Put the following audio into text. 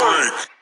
freak.